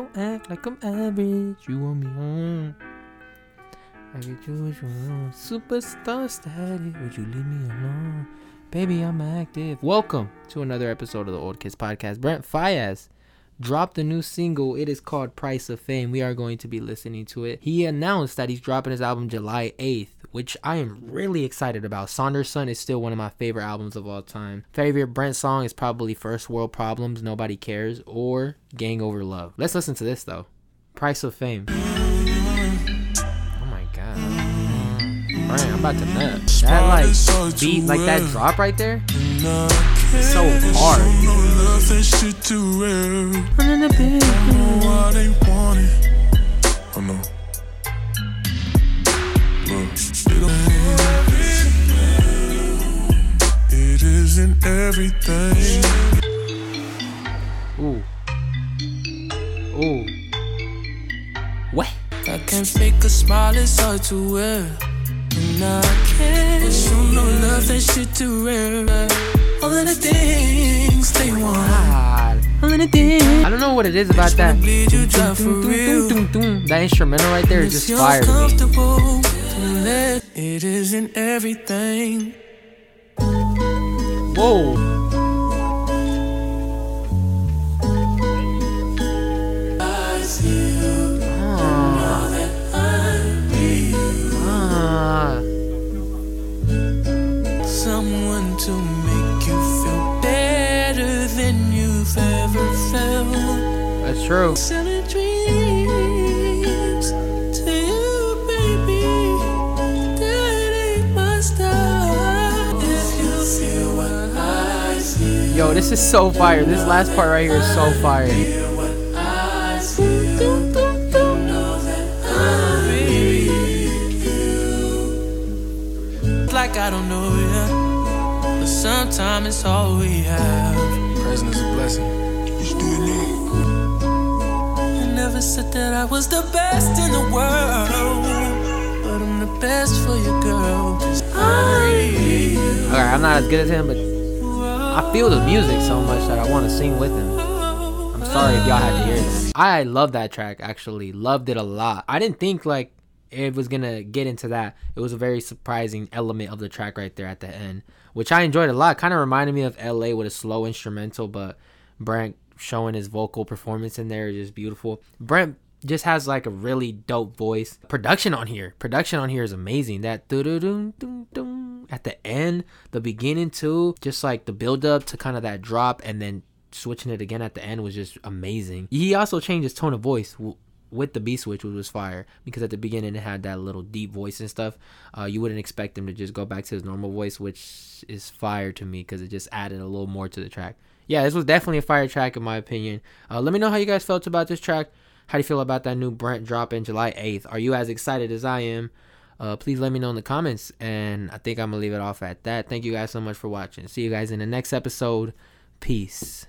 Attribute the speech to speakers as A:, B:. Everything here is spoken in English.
A: Don't act like I'm average. You want me on. I get you. Superstar status. Would you leave me alone? Baby, I'm active. Welcome to another episode of the Old Kids Podcast. Brent Faiyaz dropped a new single. It is called Price of Fame. We are going to be listening to it. He announced that he's dropping his album July 8th, which I am really excited about. Sonder Son is still one of my favorite albums of all time. Favorite Brent song is probably First World Problems, Nobody Cares, or Gang Over Love. Let's listen to this though. Price of Fame. Oh my god. Brent, I'm about to nut. That like beat, like that drop right there, is so hard.
B: Isn't everything.
A: Ooh. Ooh. What?
C: I can't fake a smile, it's hard to wear. And I can't assume no love, that shit too rare. All of the things they want.
A: God. I don't know what it is about that.
C: Bleed you dry for real.
A: That instrumental right there is just fire to me.
C: uncomfortable to let it isn't everything.
A: Whoa. Ah.
C: Someone to make you feel better than you've ever felt.
A: That's true. Yo, this is so fire. This last part right here is so fire.
C: I feel. Know that I need you. It's Like I don't know ya, but sometimes it's all we have.
B: Present is a blessing. You still need.
C: I never said that I was the best in the world, but I'm the best for you, girl. 'cause All
A: right, I'm not as good as him, but I feel the music so much that I want to sing with him. I'm sorry if y'all had to hear this. I love that track actually. Loved it a lot. I didn't think like it was gonna get into that. It was a very surprising element of the track right there at the end, which I enjoyed a lot. Kind of reminded me of LA with a slow instrumental, but Brent showing his vocal performance in there is just beautiful. Brent just has like a really dope voice. Production on here, production on here is amazing. That at the end, the beginning too, just like the build up to kind of that drop, and then switching it again at the end was just amazing. He also changed his tone of voice. With the B switch, which was fire, because at the beginning it had that little deep voice and stuff. Uh, you wouldn't expect him to just go back to his normal voice, which is fire to me because it just added a little more to the track. Yeah, this was definitely a fire track in my opinion. Uh, let me know how you guys felt about this track. How do you feel about that new Brent drop in July 8th? Are you as excited as I am? uh, please let me know in the comments. And I think I'm going to leave it off at that. Thank you guys so much for watching. See you guys in the next episode. Peace.